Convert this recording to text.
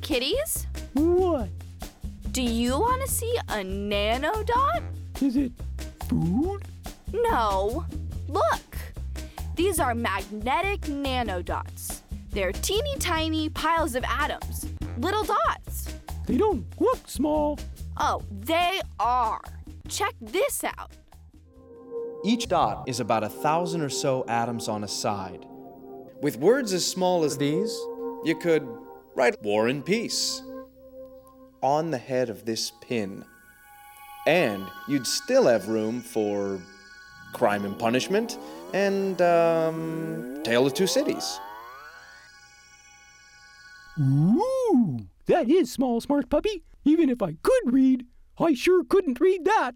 kitties? What? Do you want to see a nanodot? Is it food? No. Look. These are magnetic nanodots. They're teeny tiny piles of atoms, little dots. They don't look small. Oh, they are. Check this out. Each dot is about a thousand or so atoms on a side. With words as small as these, you could write War and Peace on the head of this pin. And you'd still have room for Crime and Punishment and um, Tale of Two Cities. Ooh, that is small, smart puppy. Even if I could read, I sure couldn't read that.